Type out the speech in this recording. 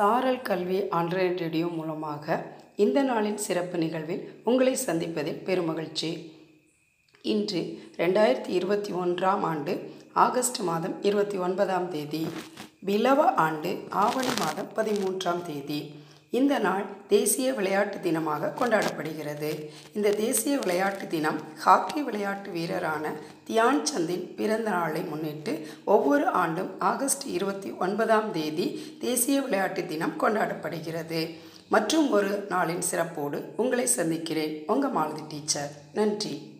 சாரல் கல்வி online radio மூலமாக இந்த நாளின் சிறப்பு நிகழ்வில் உங்களை சந்திப்பதில் பெருமகிழ்ச்சி. இன்று ரெண்டாயிரத்தி இருபத்தி ஒன்றாம் ஆண்டு ஆகஸ்ட் மாதம் இருபத்தி ஒன்பதாம் தேதி. பிலவ ஆண்டு ஆவணி மாதம் பதிமூன்றாம் தேதி. இந்த நாள் தேசிய விளையாட்டு தினமாக கொண்டாடப்படுகிறது. இந்த தேசிய விளையாட்டு தினம் ஹாக்கி விளையாட்டு வீரரான தியான் சந்தின் பிறந்த நாளை முன்னிட்டு ஒவ்வொரு ஆண்டும் ஆகஸ்ட் இருபத்தி ஒன்பதாம் தேதி தேசிய விளையாட்டு தினம் கொண்டாடப்படுகிறது. மற்றும் ஒரு நாளின் சிறப்போடு உங்களை சந்திக்கிறேன். உங்கள் மாலதி டீச்சர். நன்றி.